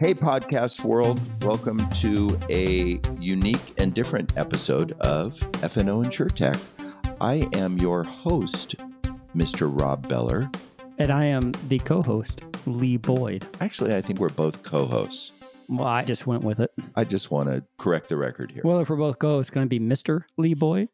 Hey, podcast world. Welcome to a unique and different episode of FNO InsureTech. I am your host, Mr. Rob Beller. And I am the co host, Lee Boyd. Actually, I think we're both co hosts. Well, I just went with it. I just want to correct the record here. Well, if we're both co hosts, it's going to be Mr. Lee Boyd?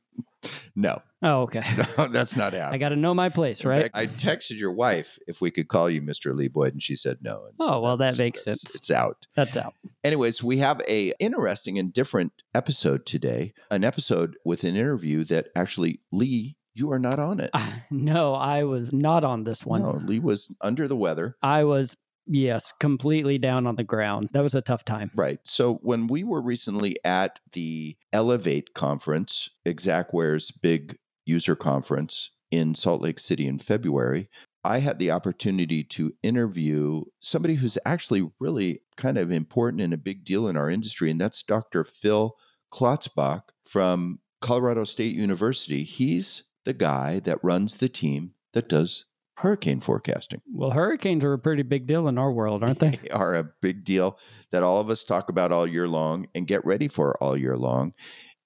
no. Oh, okay. No, that's not happening. I got to know my place, right? fact, I texted your wife if we could call you Mr. Lee Boyd, and she said no. And Oh, well, that makes sense. It's out. That's out. Anyways, we have a interesting and different episode today. An episode with an interview that actually Lee, you are not on it. Ah, no, I was not on this one. No, Lee was under the weather. I was, yes, completely down on the ground. That was a tough time. Right. So when we were recently at the Elevate conference, Xactware's big user conference in Salt Lake City in February, I had the opportunity to interview somebody who's actually really kind of important and a big deal in our industry, and that's Dr. Phil Klotzbach from Colorado State University. He's the guy that runs the team that does hurricane forecasting. Well, hurricanes are a pretty big deal in our world, aren't they? They are a big deal that all of us talk about all year long and get ready for all year long.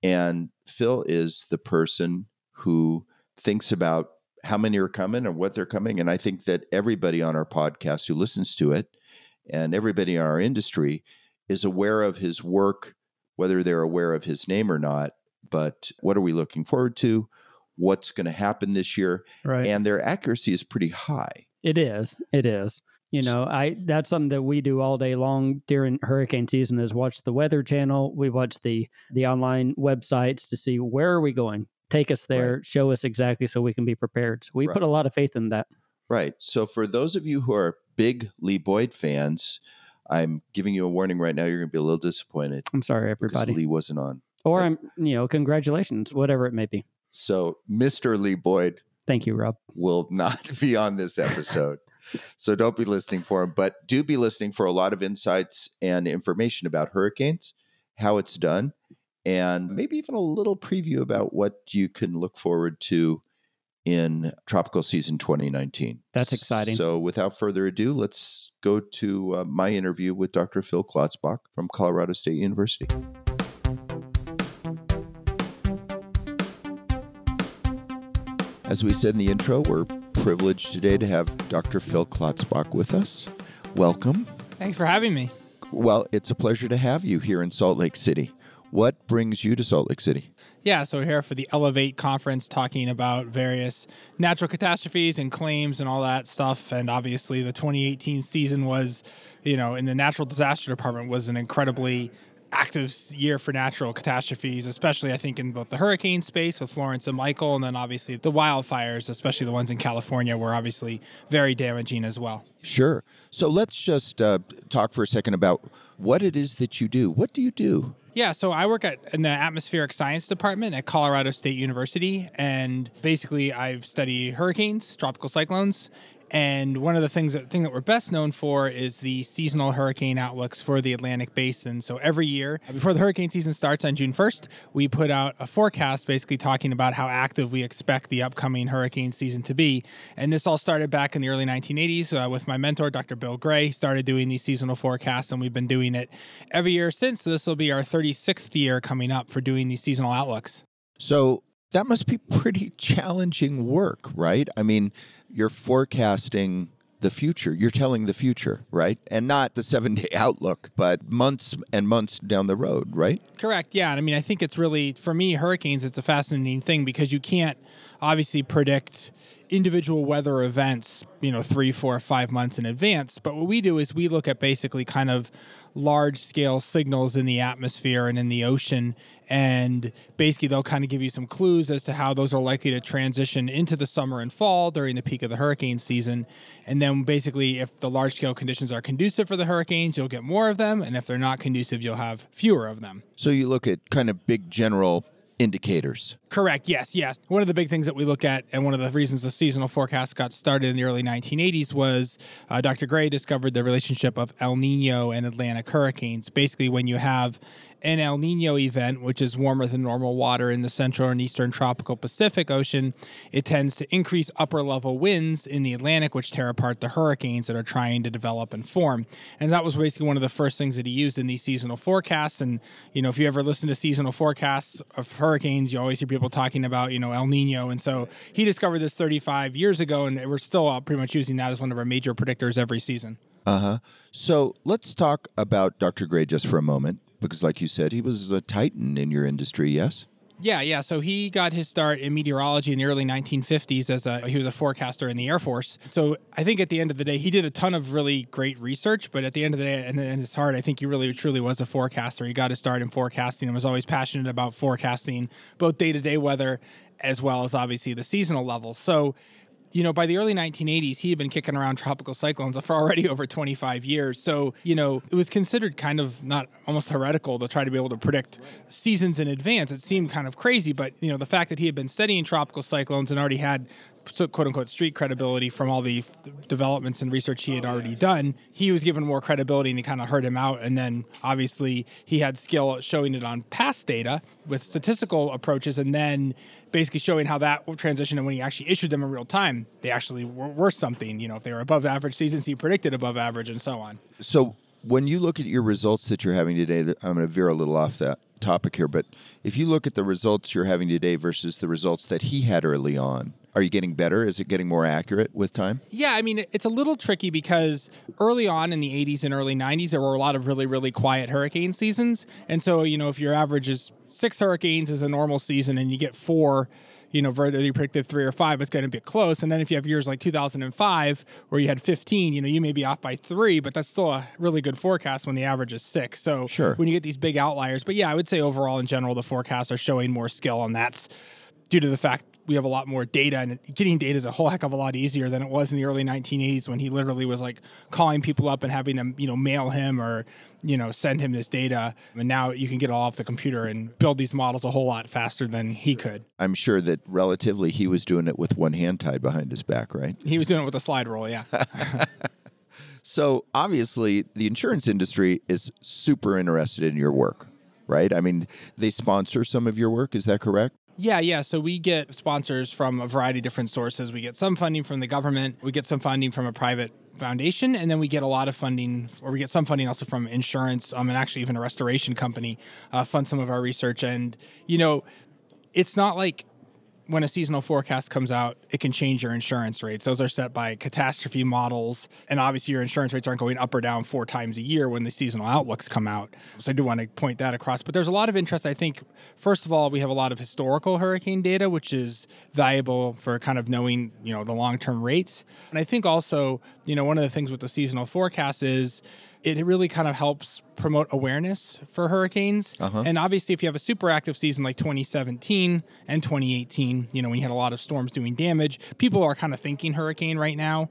And Phil is the person who thinks about how many are coming and what they're coming. And I think that everybody on our podcast who listens to it and everybody in our industry is aware of his work, whether they're aware of his name or not. But what are we looking forward to? What's going to happen this year? Right. And their accuracy is pretty high. It is. It is. You know, I that's something that we do all day long during hurricane season is watch the weather channel. We watch the the online websites to see where are we going. Take us there, show us exactly so we can be prepared. So we Right. put a lot of faith in that. Right. So for those of you who are big Lee Boyd fans, I'm giving you a warning right now. You're going to be a little disappointed I'm sorry, everybody. Lee wasn't on. Or I'm, you know, congratulations, whatever it may be. So Mr. Lee Boyd Thank you, Rob. will not be on this episode. so don't be listening for him, but do be listening for a lot of insights and information about hurricanes, how it's done, and maybe even a little preview about what you can look forward to in tropical season 2019. That's exciting. So without further ado, let's go to uh, my interview with Dr. Phil Klotzbach from Colorado State University. As we said in the intro, we're privileged today to have Dr. Phil Klotzbach with us. Welcome. Thanks for having me. Well, it's a pleasure to have you here in Salt Lake City. What brings you to Salt Lake City? Yeah, so we're here for the Elevate conference talking about various natural catastrophes and claims and all that stuff. And obviously, the 2018 season was, you know, in the natural disaster department was an incredibly active year for natural catastrophes, especially I think in both the hurricane space with Florence and Michael, and then obviously the wildfires, especially the ones in California, were obviously very damaging as well. Sure. So let's just uh, talk for a second about what it is that you do. What do you do? Yeah, so I work at in the atmospheric science department at Colorado State University, and basically I've studied hurricanes, tropical cyclones, and one of the things that thing that we're best known for is the seasonal hurricane outlooks for the Atlantic Basin. So every year before the hurricane season starts on June 1st, we put out a forecast basically talking about how active we expect the upcoming hurricane season to be. And this all started back in the early 1980s uh, with my mentor, Dr. Bill Gray, started doing these seasonal forecasts, and we've been doing it every year since. So this will be our 36th year coming up for doing these seasonal outlooks. So that must be pretty challenging work, right? I mean, you're forecasting the future. You're telling the future, right? And not the seven day outlook, but months and months down the road, right? Correct. Yeah. And I mean, I think it's really, for me, hurricanes, it's a fascinating thing because you can't obviously predict individual weather events, you know, three, four, five months in advance. But what we do is we look at basically kind of large scale signals in the atmosphere and in the ocean. And basically, they'll kind of give you some clues as to how those are likely to transition into the summer and fall during the peak of the hurricane season. And then, basically, if the large scale conditions are conducive for the hurricanes, you'll get more of them. And if they're not conducive, you'll have fewer of them. So you look at kind of big general indicators. Correct. Yes. Yes. One of the big things that we look at, and one of the reasons the seasonal forecast got started in the early 1980s, was uh, Dr. Gray discovered the relationship of El Nino and Atlantic hurricanes. Basically, when you have an El Nino event, which is warmer than normal water in the central and eastern tropical Pacific Ocean, it tends to increase upper level winds in the Atlantic, which tear apart the hurricanes that are trying to develop and form. And that was basically one of the first things that he used in these seasonal forecasts. And, you know, if you ever listen to seasonal forecasts of hurricanes, you always hear people talking about, you know, El Nino. And so he discovered this 35 years ago, and we're still uh, pretty much using that as one of our major predictors every season. Uh huh. So let's talk about Dr. Gray just for a moment, because, like you said, he was a titan in your industry, yes? Yeah, yeah. So he got his start in meteorology in the early 1950s as a he was a forecaster in the Air Force. So I think at the end of the day, he did a ton of really great research. But at the end of the day, and in his heart, I think he really truly was a forecaster. He got his start in forecasting and was always passionate about forecasting both day to day weather as well as obviously the seasonal levels. So you know, by the early 1980s, he had been kicking around tropical cyclones for already over 25 years. So, you know, it was considered kind of not almost heretical to try to be able to predict seasons in advance. It seemed kind of crazy, but, you know, the fact that he had been studying tropical cyclones and already had quote unquote street credibility from all the f- developments and research he had already done, he was given more credibility and he kind of heard him out. And then obviously he had skill showing it on past data with statistical approaches and then basically showing how that transitioned and when he actually issued them in real time, they actually were worth something. You know, if they were above average seasons, he predicted above average and so on. So when you look at your results that you're having today, I'm going to veer a little off that topic here, but if you look at the results you're having today versus the results that he had early on, are you getting better? Is it getting more accurate with time? Yeah, I mean, it's a little tricky because early on in the 80s and early 90s, there were a lot of really, really quiet hurricane seasons. And so, you know, if your average is six hurricanes is a normal season and you get four, you know, whether you predicted three or five, it's going to be close. And then if you have years like 2005 where you had 15, you know, you may be off by three, but that's still a really good forecast when the average is six. So Sure. when you get these big outliers, but yeah, I would say overall in general, the forecasts are showing more skill, and that's due to the fact we have a lot more data and getting data is a whole heck of a lot easier than it was in the early 1980s when he literally was like calling people up and having them you know mail him or you know send him this data and now you can get it all off the computer and build these models a whole lot faster than he could I'm sure that relatively he was doing it with one hand tied behind his back, right? he was doing it with a slide rule yeah So obviously, the insurance industry is super interested in your work, right? I mean, they sponsor some of your work. Is that correct? Yeah, yeah. So we get sponsors from a variety of different sources. We get some funding from the government, we get some funding from a private foundation, and then we get a lot of funding, or we get some funding also from insurance, um, and actually even a restoration company uh, fund some of our research. And you know, it's not like when a seasonal forecast comes out, it can change your insurance rates. Those are set by catastrophe models. And obviously, your insurance rates aren't going up or down four times a year when the seasonal outlooks come out. So I do want to point that across. But there's a lot of interest. I think, first of all, we have a lot of historical hurricane data, which is valuable for kind of knowing, you know, the long term rates. And I think also, you know, one of the things with the seasonal forecast is it really kind of helps promote awareness for hurricanes. Uh-huh. And obviously, if you have a super active season like 2017 and 2018, you know, when you had a lot of storms doing damage, people are kind of thinking hurricane right now.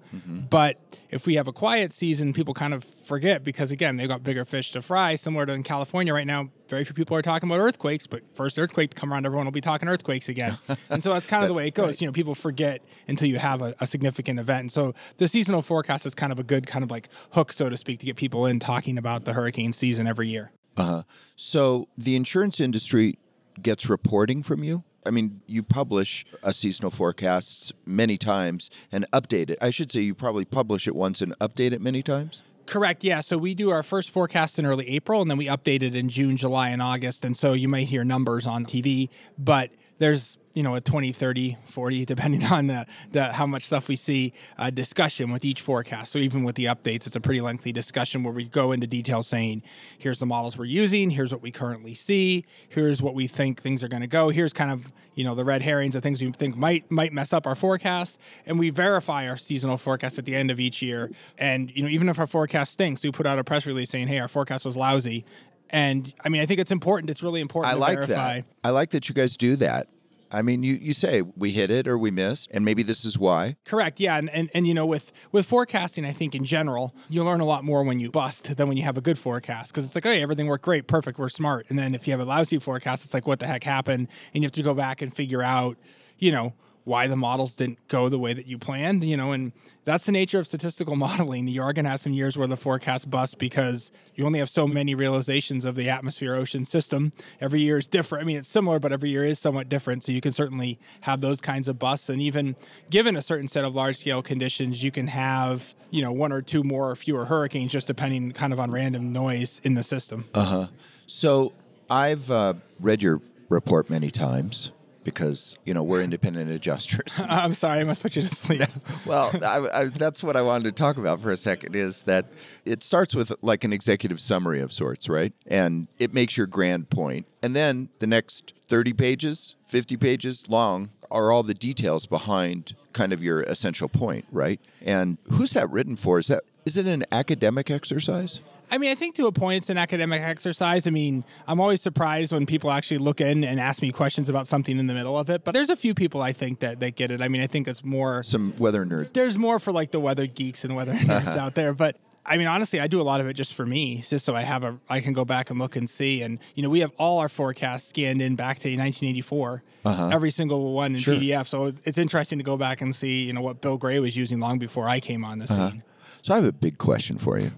But if we have a quiet season, people kind of forget because, again, they've got bigger fish to fry. Similar to in California right now, very few people are talking about earthquakes, but first earthquake to come around, everyone will be talking earthquakes again. and so that's kind of the way it goes. You know, people forget until you have a, a significant event. And so the seasonal forecast is kind of a good kind of like hook, so to speak, to get people in talking about the hurricane season every year. Uh huh. So the insurance industry gets reporting from you. I mean, you publish a seasonal forecasts many times and update it. I should say you probably publish it once and update it many times. Correct. Yeah. So we do our first forecast in early April, and then we update it in June, July, and August. And so you might hear numbers on TV, but there's you know a 20 30 40 depending on the, the how much stuff we see uh, discussion with each forecast. So even with the updates it's a pretty lengthy discussion where we go into detail saying here's the models we're using. Here's what we currently see. Here's what we think things are going to go. Here's kind of you know the red herrings the things we think might might mess up our forecast. And we verify our seasonal forecast at the end of each year. And you know even if our forecast stinks we put out a press release saying hey our forecast was lousy and I mean, I think it's important. It's really important I to like verify. that. I like that you guys do that. I mean, you, you say we hit it or we missed, and maybe this is why. Correct. Yeah, and, and and you know, with with forecasting, I think in general, you learn a lot more when you bust than when you have a good forecast because it's like, yeah, everything worked great, perfect, we're smart. And then if you have a lousy forecast, it's like, what the heck happened? And you have to go back and figure out, you know, why the models didn't go the way that you planned, you know, and that's the nature of statistical modeling. You are going to have some years where the forecast busts because you only have so many realizations of the atmosphere ocean system. Every year is different. I mean, it's similar, but every year is somewhat different. So you can certainly have those kinds of busts. And even given a certain set of large scale conditions, you can have, you know, one or two more or fewer hurricanes just depending kind of on random noise in the system. Uh huh. So I've uh, read your report many times because you know we're independent adjusters. I'm sorry, I must put you to sleep. well, I, I, that's what I wanted to talk about for a second. Is that it starts with like an executive summary of sorts, right? And it makes your grand point, and then the next 30 pages, 50 pages long are all the details behind kind of your essential point, right? And who's that written for? Is that is it an academic exercise? I mean, I think to a point it's an academic exercise. I mean, I'm always surprised when people actually look in and ask me questions about something in the middle of it. But there's a few people I think that, that get it. I mean, I think it's more some weather nerds. There's more for like the weather geeks and weather nerds out there. But I mean, honestly, I do a lot of it just for me, just so I have a, I can go back and look and see. And you know, we have all our forecasts scanned in back to 1984, uh-huh. every single one in sure. PDF. So it's interesting to go back and see, you know, what Bill Gray was using long before I came on the uh-huh. scene. So I have a big question for you.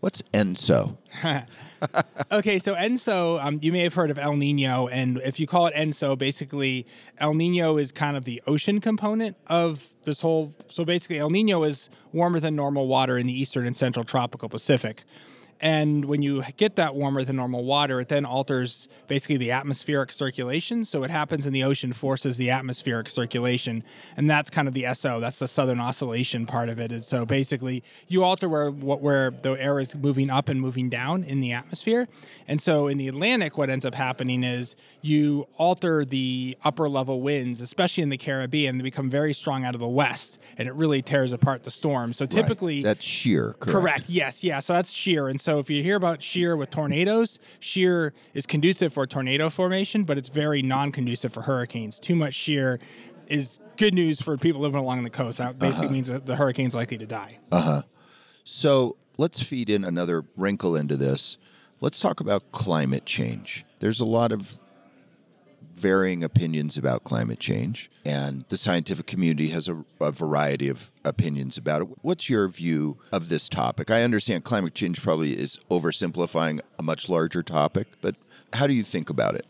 What's ENSO? okay, so ENSO, um, you may have heard of El Nino, and if you call it ENSO, basically El Nino is kind of the ocean component of this whole. So basically, El Nino is warmer than normal water in the eastern and central tropical Pacific. And when you get that warmer than normal water, it then alters basically the atmospheric circulation. So what happens in the ocean forces the atmospheric circulation. And that's kind of the SO, that's the southern oscillation part of it. And so basically you alter where where the air is moving up and moving down in the atmosphere. And so in the Atlantic, what ends up happening is you alter the upper level winds, especially in the Caribbean, they become very strong out of the west and it really tears apart the storm. So typically right. that's shear, correct? Correct. Yes, yeah. So that's shear. And so so if you hear about shear with tornadoes, shear is conducive for tornado formation, but it's very non-conducive for hurricanes. Too much shear is good news for people living along the coast. That basically uh-huh. means that the hurricane's likely to die. Uh huh. So let's feed in another wrinkle into this. Let's talk about climate change. There's a lot of varying opinions about climate change, and the scientific community has a, a, variety of opinions about it. What's your view of this topic? I understand climate change probably is oversimplifying a much larger topic, but how do you think about it?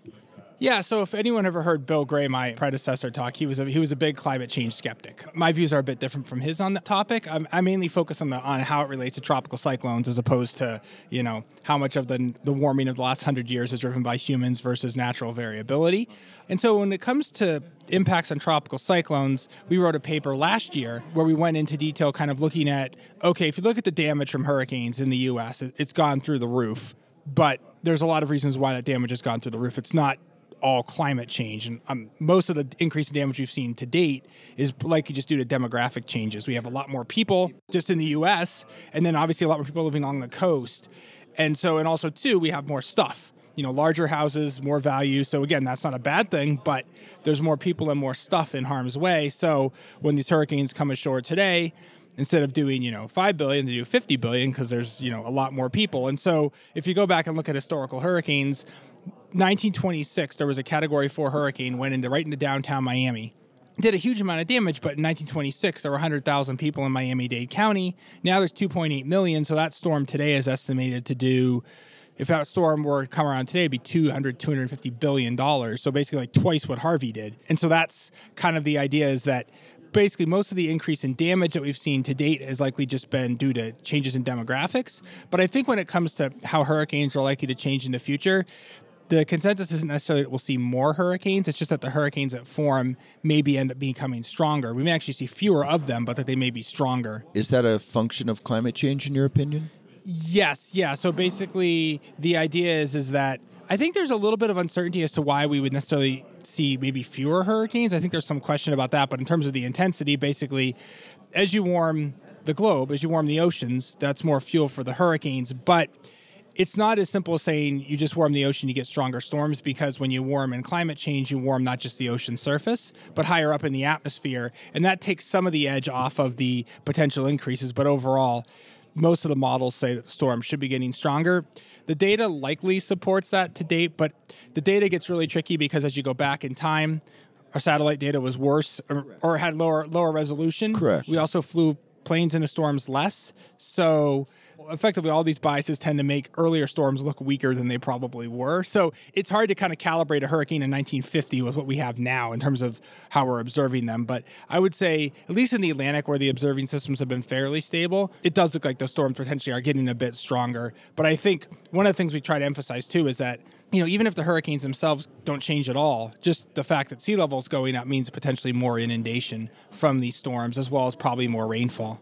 Yeah, so if anyone ever heard Bill Gray, my predecessor, talk, he was a, he was a big climate change skeptic. My views are a bit different from his on that topic. I'm, I mainly focus on the on how it relates to tropical cyclones, as opposed to you know how much of the the warming of the last hundred years is driven by humans versus natural variability. And so when it comes to impacts on tropical cyclones, we wrote a paper last year where we went into detail, kind of looking at okay, if you look at the damage from hurricanes in the U.S., it's gone through the roof, but there's a lot of reasons why that damage has gone through the roof. It's not all climate change. And um, most of the increase in damage we've seen to date is likely just due to demographic changes. We have a lot more people just in the US, and then obviously a lot more people living along the coast. And so, and also, too, we have more stuff. You know, larger houses, more value. So, again, that's not a bad thing, but there's more people and more stuff in harm's way. So, when these hurricanes come ashore today, instead of doing you know 5 billion they do 50 billion because there's you know a lot more people and so if you go back and look at historical hurricanes 1926, there was a Category 4 hurricane went into right into downtown Miami. Did a huge amount of damage, but in 1926 there were 100,000 people in Miami-Dade County. Now there's 2.8 million, so that storm today is estimated to do if that storm were to come around today, it'd be 200, 250 billion dollars. So basically, like twice what Harvey did. And so that's kind of the idea is that basically most of the increase in damage that we've seen to date has likely just been due to changes in demographics. But I think when it comes to how hurricanes are likely to change in the future, the consensus isn't necessarily that we'll see more hurricanes. It's just that the hurricanes that form maybe end up becoming stronger. We may actually see fewer of them, but that they may be stronger. Is that a function of climate change, in your opinion? Yes. Yeah. So basically, the idea is is that I think there's a little bit of uncertainty as to why we would necessarily see maybe fewer hurricanes. I think there's some question about that, but in terms of the intensity, basically, as you warm the globe, as you warm the oceans, that's more fuel for the hurricanes, but it's not as simple as saying you just warm the ocean, you get stronger storms, because when you warm in climate change, you warm not just the ocean surface, but higher up in the atmosphere. And that takes some of the edge off of the potential increases. But overall, most of the models say that the storm should be getting stronger. The data likely supports that to date, but the data gets really tricky because as you go back in time, our satellite data was worse or, or had lower lower resolution. Correct. We also flew planes into storms less. So effectively all these biases tend to make earlier storms look weaker than they probably were. So it's hard to kind of calibrate a hurricane in 1950 with what we have now in terms of how we're observing them. But I would say, at least in the Atlantic where the observing systems have been fairly stable, it does look like those storms potentially are getting a bit stronger. But I think one of the things we try to emphasize too is that you know, even if the hurricanes themselves don't change at all, just the fact that sea levels going up means potentially more inundation from these storms, as well as probably more rainfall.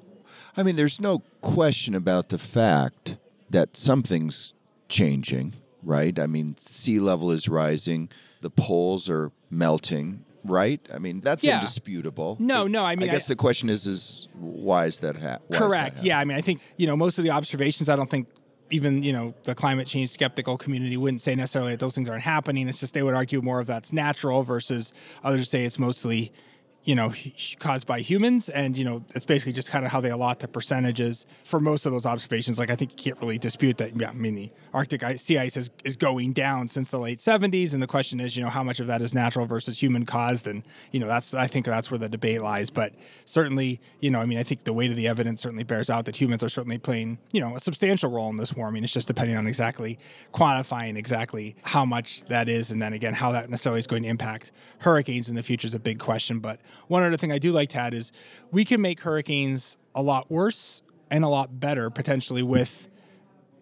I mean, there's no question about the fact that something's changing, right? I mean, sea level is rising, the poles are melting, right? I mean, that's Yeah. indisputable. No, no, I mean, I guess I- the question is, is why is that ha- why is that Correct. Yeah. I mean, I think, you know, most of the observations, I don't think even, you know, the climate change skeptical community wouldn't say necessarily that those things aren't happening. It's just they would argue more of that's natural versus others say it's mostly, you know, caused by humans. And, you know, it's basically just kind of how they allot the percentages for most of those observations. Like, I think you can't really dispute that. Yeah. I mean, the Arctic sea ice is, is going down since the late 70s. And the question is, you know, how much of that is natural versus human caused? And, you know, that's, I think that's where the debate lies. But certainly, you know, I mean, I think the weight of the evidence certainly bears out that humans are certainly playing, you know, a substantial role in this warming. It's just depending on exactly quantifying exactly how much that is. And then again, how that necessarily is going to impact hurricanes in the future is a big question. But one other thing I do like to add is we can make hurricanes a lot worse and a lot better potentially with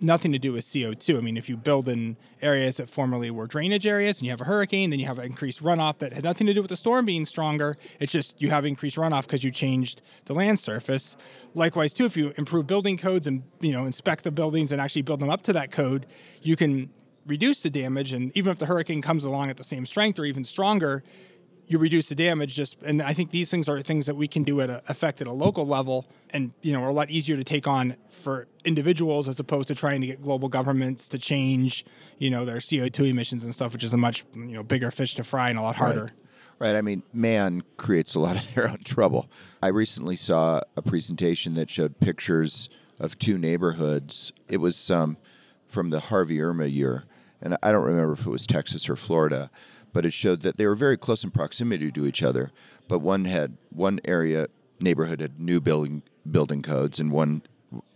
nothing to do with CO2. I mean, if you build in areas that formerly were drainage areas and you have a hurricane, then you have increased runoff that had nothing to do with the storm being stronger. It's just you have increased runoff because you changed the land surface. Likewise, too, if you improve building codes and you know inspect the buildings and actually build them up to that code, you can reduce the damage. And even if the hurricane comes along at the same strength or even stronger, you reduce the damage just and i think these things are things that we can do at a effect at a local level and you know are a lot easier to take on for individuals as opposed to trying to get global governments to change you know their co2 emissions and stuff which is a much you know bigger fish to fry and a lot harder Right. I mean, man creates a lot of their own trouble. I recently saw a presentation that showed pictures of two neighborhoods. It was um, from the Harvey Irma year, and I don't remember if it was Texas or Florida, but it showed that they were very close in proximity to each other. But one had one area neighborhood had new building building codes, and one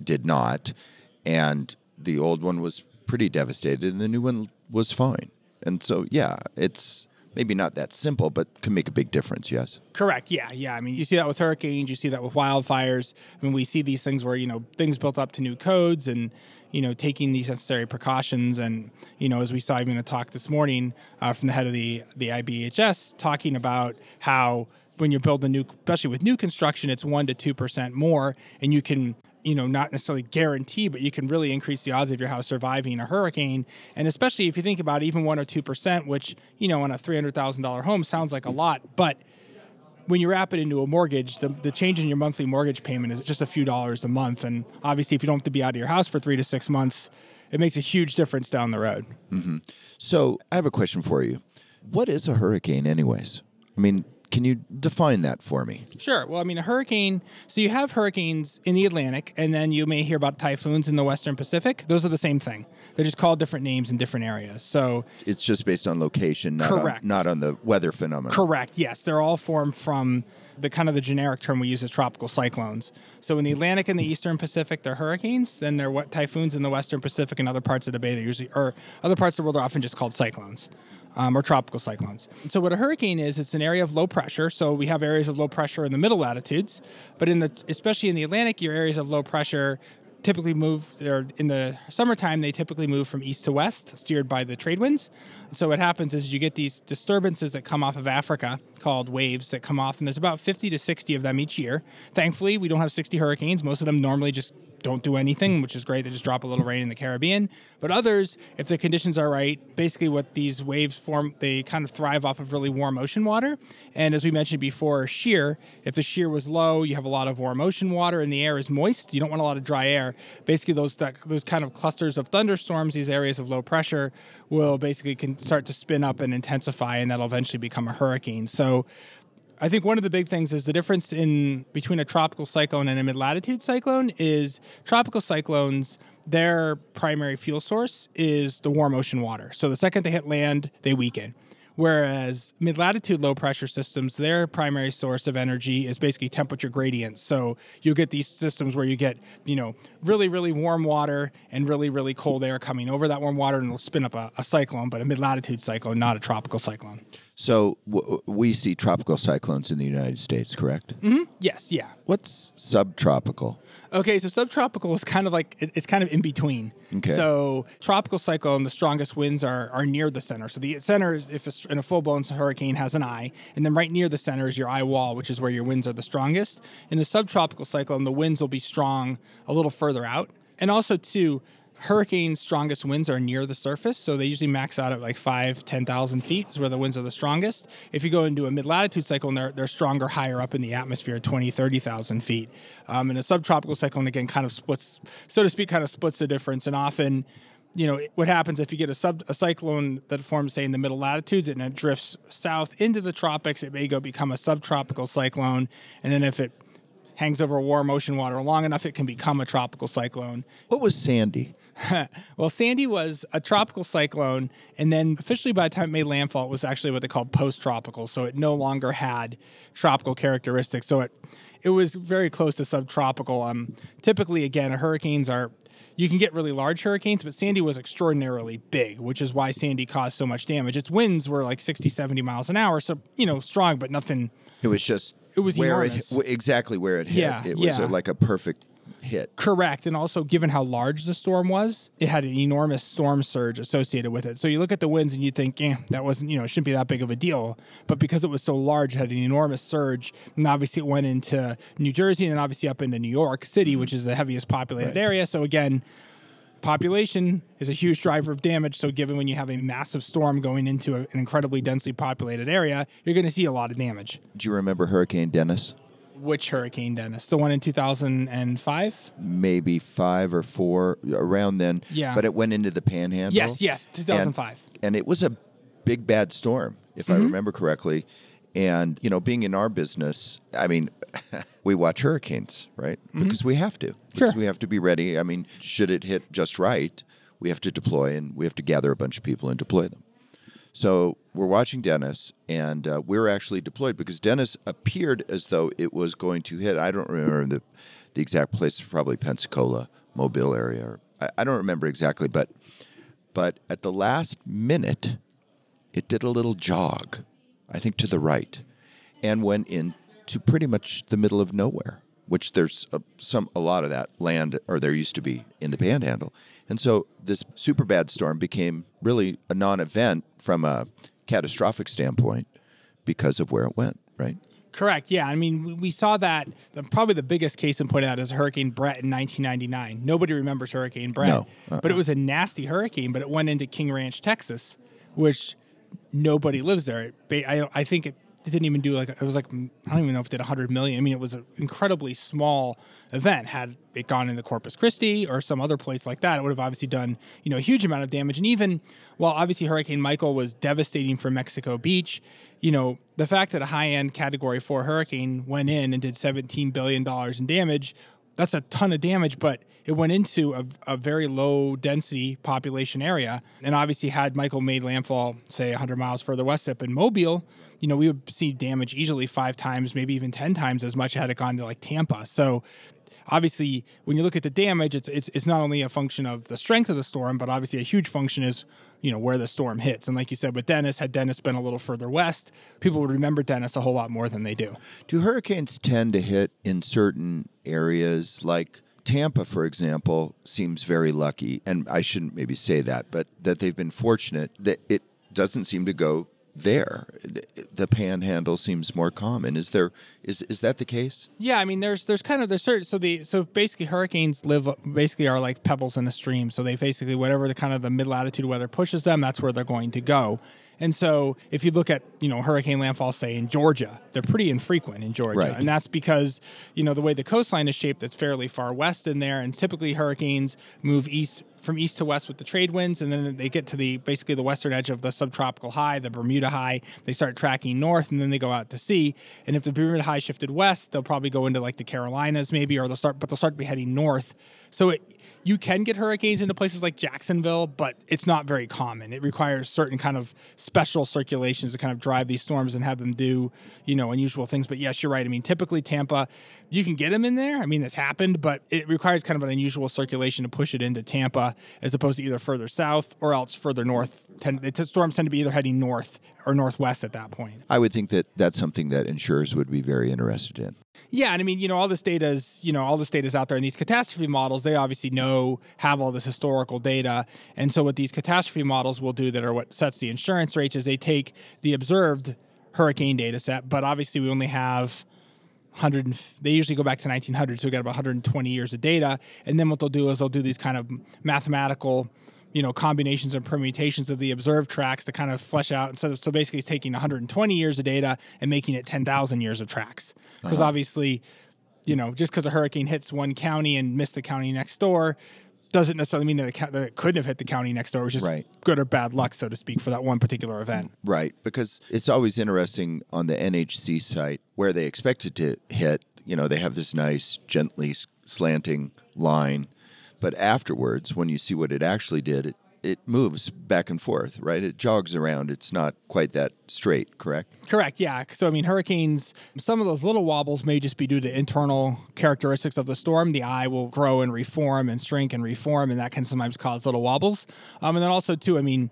did not, and the old one was pretty devastated, and the new one was fine. And so, yeah, it's maybe not that simple, but can make a big difference. Yes. Correct. Yeah. Yeah. I mean, you see that with hurricanes. You see that with wildfires. I mean, we see these things where you know things built up to new codes and you know taking these necessary precautions. And you know, as we saw even a talk this morning uh, from the head of the the IBHS talking about how when you build a new, especially with new construction, it's one to two percent more, and you can you know not necessarily guarantee but you can really increase the odds of your house surviving a hurricane and especially if you think about even 1 or 2% which you know on a $300000 home sounds like a lot but when you wrap it into a mortgage the, the change in your monthly mortgage payment is just a few dollars a month and obviously if you don't have to be out of your house for three to six months it makes a huge difference down the road mm-hmm. So I have a question for you. What is a hurricane, anyways? I mean, can you define that for me? Sure. Well, I mean, a hurricane. So you have hurricanes in the Atlantic, and then you may hear about typhoons in the Western Pacific. Those are the same thing. They're just called different names in different areas. So It's just based on location, not Correct. on, not on the weather phenomenon. Correct. Yes, they're all formed from the kind of the generic term we use as tropical cyclones. So in the Atlantic and the Eastern Pacific, they're hurricanes. Then they're what typhoons in the Western Pacific and other parts of the Bay. They're usually or other parts of the world are often just called cyclones. Um, or tropical cyclones. So what a hurricane is, it's an area of low pressure. So we have areas of low pressure in the middle latitudes, but in the especially in the Atlantic, your areas of low pressure typically move or in the summertime they typically move from east to west steered by the trade winds so what happens is you get these disturbances that come off of africa called waves that come off and there's about 50 to 60 of them each year thankfully we don't have 60 hurricanes most of them normally just don't do anything which is great. They just drop a little rain in the caribbean. But others if the conditions are right basically what these waves form they kind of thrive off of really warm ocean water. And as we mentioned before shear if the shear was low you have a lot of warm ocean water and the air is moist. You don't want a lot of dry air. Basically those that, those kind of clusters of thunderstorms these areas of low pressure will basically can start to spin up and intensify and that'll eventually become a hurricane. So I think one of the big things is the difference in between a tropical cyclone and a mid-latitude cyclone is tropical cyclones their primary fuel source is the warm ocean water. So the second they hit land, they weaken. Whereas mid latitude low pressure systems, their primary source of energy is basically temperature gradients. So you'll get these systems where you get, you know, really, really warm water and really, really cold air coming over that warm water and it'll spin up a, a cyclone, but a mid latitude cyclone, not a tropical cyclone. So w- we see tropical cyclones in the United States, correct? Mm-hmm. Yes, yeah. What's subtropical? Okay, so subtropical is kind of like it, it's kind of in between. Okay. So tropical cyclone, the strongest winds are are near the center. So the center, if it's in a full blown hurricane, has an eye, and then right near the center is your eye wall, which is where your winds are the strongest. In the subtropical cyclone, the winds will be strong a little further out, and also too, hurricanes' strongest winds are near the surface, so they usually max out at like five, 10,000 feet is where the winds are the strongest. If you go into a mid-latitude cyclone, they're, they're stronger higher up in the atmosphere, 20, 30,000 feet. Um, and a subtropical cyclone, again, kind of splits, so to speak, kind of splits the difference. And often, you know, what happens if you get a sub a cyclone that forms, say, in the middle latitudes and it drifts south into the tropics, it may go become a subtropical cyclone. And then if it hangs over warm ocean water long enough, it can become a tropical cyclone. What was Sandy? well, Sandy was a tropical cyclone, and then officially by the time it made landfall, it was actually what they called post-tropical. So it no longer had tropical characteristics. So it it was very close to subtropical. Um, typically, again, hurricanes are you can get really large hurricanes, but Sandy was extraordinarily big, which is why Sandy caused so much damage. Its winds were like 60, 70 miles an hour, so you know, strong, but nothing. It was just it was where enormous. it exactly where it hit. Yeah, it was yeah. a, like a perfect hit. Correct. And also, given how large the storm was, it had an enormous storm surge associated with it. So you look at the winds and you think, eh, that wasn't, you know, it shouldn't be that big of a deal. But because it was so large, it had an enormous surge. And obviously, it went into New Jersey and then obviously up into New York City, which is the heaviest populated Right. area. So again, population is a huge driver of damage. So given when you have a massive storm going into an incredibly densely populated area, you're going to see a lot of damage. Do you remember Hurricane Dennis? Which hurricane, Dennis? The one in 2005? Maybe five or four around then. Yeah. But it went into the Panhandle. Yes, yes, 2005. and it was a big bad storm if Mm-hmm. i remember correctly and you know being in our business i mean we watch hurricanes right because we have to because Mm-hmm. Sure. we have to be ready i mean should it hit just right we have to deploy and we have to gather a bunch of people and deploy them so we're watching Dennis, and uh, we're actually deployed because Dennis appeared as though it was going to hit. I don't remember the the exact place, probably Pensacola, Mobile area. Or, I, I don't remember exactly, but but at the last minute, it did a little jog, I think to the right, and went into pretty much the middle of nowhere. Which there's a, some a lot of that land, or there used to be in the Panhandle, and so this super bad storm became really a non-event from a catastrophic standpoint because of where it went. Right? Correct. Yeah. I mean, we, we saw that. The, probably the biggest case in point out is Hurricane Bret in 1999. Nobody remembers Hurricane Bret, No. Uh-uh. but it was a nasty hurricane. But it went into King Ranch, Texas, which nobody lives there. It, I, I think it, it didn't even do like it was like I don't even know if it did 100 million. I mean, it was an incredibly small event. Had it gone into Corpus Christi or some other place like that, it would have obviously done you know a huge amount of damage. And even while obviously Hurricane Michael was devastating for Mexico Beach, you know the fact that a high end Category Four hurricane went in and did 17 billion dollars in damage that's a ton of damage, but it went into a, a very low density population area. And obviously, had Michael made landfall, say 100 miles further west up in Mobile, you know, we would see damage easily five times, maybe even 10 times as much had it gone to like Tampa. So, obviously, when you look at the damage, it's, it's, it's not only a function of the strength of the storm, but obviously, a huge function is you know where the storm hits. And like you said with dennis had dennis been a little further west people would remember dennis a whole lot more than they do. Do hurricanes tend to hit in certain areas? Like Tampa, for example, seems very lucky, and I shouldn't maybe say that, but that they've been fortunate that it doesn't seem to go there. The, panhandle seems more common. Is there is is that the case? Yeah, I mean, there's there's kind of there's certain so the so basically hurricanes live basically are like pebbles in a stream. So they basically whatever the kind of the mid latitude weather pushes them, that's where they're going to go. And so if you look at you know hurricane landfall, say in Georgia, they're pretty infrequent in Georgia, Right. and that's because you know the way the coastline is shaped, it's fairly far west in there, and typically hurricanes move east from east to west with the trade winds, and then they get to the basically the western edge of the subtropical high, the Bermuda high. They start tracking north, and then they go out to sea. And if the Bermuda high shifted west, they'll probably go into like the Carolinas maybe, or they'll start, but they'll start to be heading north. So it, you can get hurricanes into places like Jacksonville, but it's not very common. It requires certain kind of special circulations to kind of drive these storms and have them do, you know, unusual things. But yes, you're right. I mean, typically Tampa, you can get them in there. I mean, this happened, but it requires kind of an unusual circulation to push it into Tampa Uh, as opposed to either further south or else further north. Tend, the storms tend to be either heading north or northwest at that point. I would think that that's something that insurers would be very interested in. Yeah, and I mean, you know, all this data is, you know, all this data is out there, and these catastrophe models, they obviously know, have all this historical data, and so what these catastrophe models will do that are what sets the insurance rates is they take the observed hurricane data set, but obviously we only have 100. They usually go back to 1900, so we got about 120 years of data, and then what they'll do is they'll do these kind of mathematical you know combinations and permutations of the observed tracks to kind of flesh out. So, so basically, it's taking 120 years of data and making it 10,000 years of tracks. Because uh-huh. obviously, you know, just because a hurricane hits one county and missed the county next door doesn't necessarily mean that it, that it, couldn't have hit the county next door. It was just right. good or bad luck, so to speak, for that one particular event. Right, because it's always interesting on the NHC site where they expect it to hit. You know, they have this nice, gently slanting line but afterwards, when you see what it actually did, it, it moves back and forth, right? It jogs around. It's not quite that straight, correct? Correct, yeah. So, I mean, hurricanes, some of those little wobbles may just be due to internal characteristics of the storm. The eye will grow and reform and shrink and reform, and that can sometimes cause little wobbles. Um, and then also, too, I mean,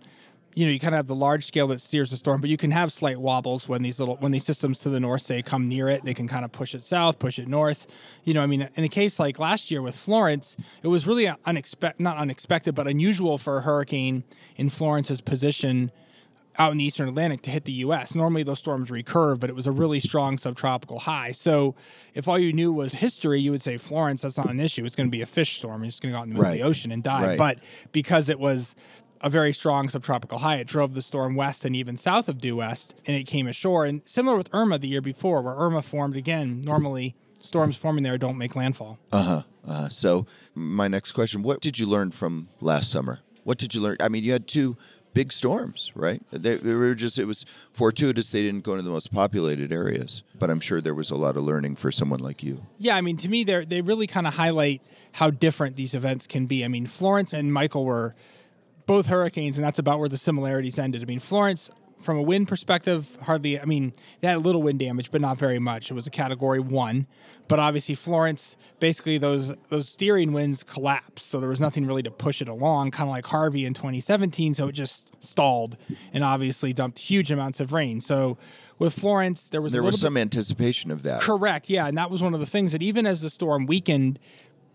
you know you kind of have the large scale that steers the storm, but you can have slight wobbles when these little when these systems to the north say come near it. They can kind of push it south, push it north. You know, I mean, in a case like last year with Florence, it was really unexpected, not unexpected, but unusual for a hurricane in Florence's position out in the eastern Atlantic to hit the U.S. Normally those storms recurve, but it was a really strong subtropical high. So if all you knew was history, you would say Florence, that's not an issue. It's going to be a fish storm. It's going to go out in the middle right. of the ocean and die. Right. But because it was a very strong subtropical high. It drove the storm west and even south of due west, and it came ashore. And similar with Irma the year before, where Irma formed again, normally storms forming there don't make landfall. Uh-huh. Uh, so, my next question what did you learn from last summer? What did you learn? I mean, you had two big storms, right? They, they, were just, it was fortuitous they didn't go into the most populated areas. But I'm sure there was a lot of learning for someone like you. Yeah, I mean, to me, they they really kind of highlight how different these events can be. I mean, Florence and Michael were both hurricanes, and that's about where the similarities ended. I mean, Florence, from a wind perspective, hardly, I mean, they had a little wind damage, but not very much. It was a category one. But obviously, Florence, basically, those those steering winds collapsed. So there was nothing really to push it along, kind of like Harvey in 2017. So it just stalled and obviously dumped huge amounts of rain. So with Florence, there was there was some bit, anticipation of that. Correct, yeah, and that was one of the things that even as the storm weakened,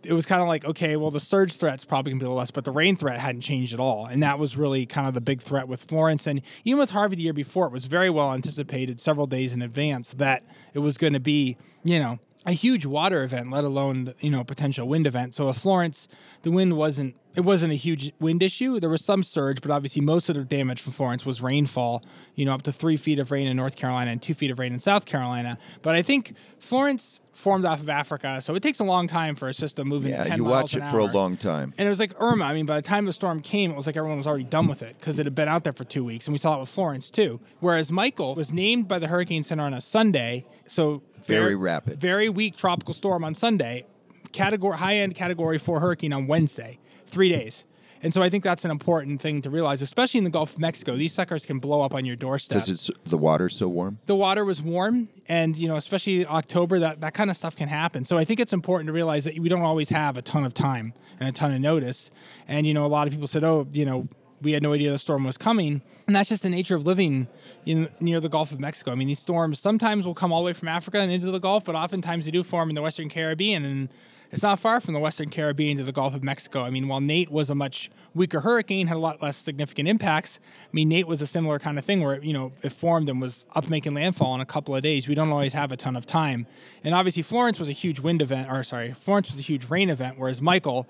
it was kind of like okay well the surge threat's probably going to be less but the rain threat hadn't changed at all. And that was really kind of the big threat with florence. And even with harvey the year before it was very well anticipated several days in advance that it was going to be you know a huge water event let alone you know potential wind event so with florence the wind wasn't it wasn't a huge wind issue. There was some surge, but obviously most of the damage from Florence was rainfall. You know, up to three feet of rain in North Carolina and two feet of rain in South Carolina. But I think Florence formed off of Africa, so it takes a long time for a system moving. Yeah, 10 you watch it for a long time. And it was like Irma. I mean, by the time the storm came, it was like everyone was already done with it because it had been out there for two weeks, and we saw it with Florence too. Whereas Michael was named by the Hurricane Center on a Sunday, so very, very rapid, very weak tropical storm on Sunday, category high end category four hurricane on Wednesday, three days. And so I think that's an important thing to realize, especially in the Gulf of Mexico. These suckers can blow up on your doorstep. Because it's the water's so warm. The water was warm, and you know, especially October, that that kind of stuff can happen. So I think it's important to realize that we don't always have a ton of time and a ton of notice. And you know, a lot of people said, "Oh, you know, we had no idea the storm was coming," and that's just the nature of living in, near the Gulf of Mexico. I mean, these storms sometimes will come all the way from Africa and into the Gulf, but oftentimes they do form in the Western Caribbean and it's not far from the Western Caribbean to the Gulf of Mexico. I mean, while Nate was a much weaker hurricane, had a lot less significant impacts. I mean, Nate was a similar kind of thing where you know it formed and was up making landfall in a couple of days. We don't always have a ton of time, and obviously Florence was a huge wind event, or sorry, Florence was a huge rain event, whereas Michael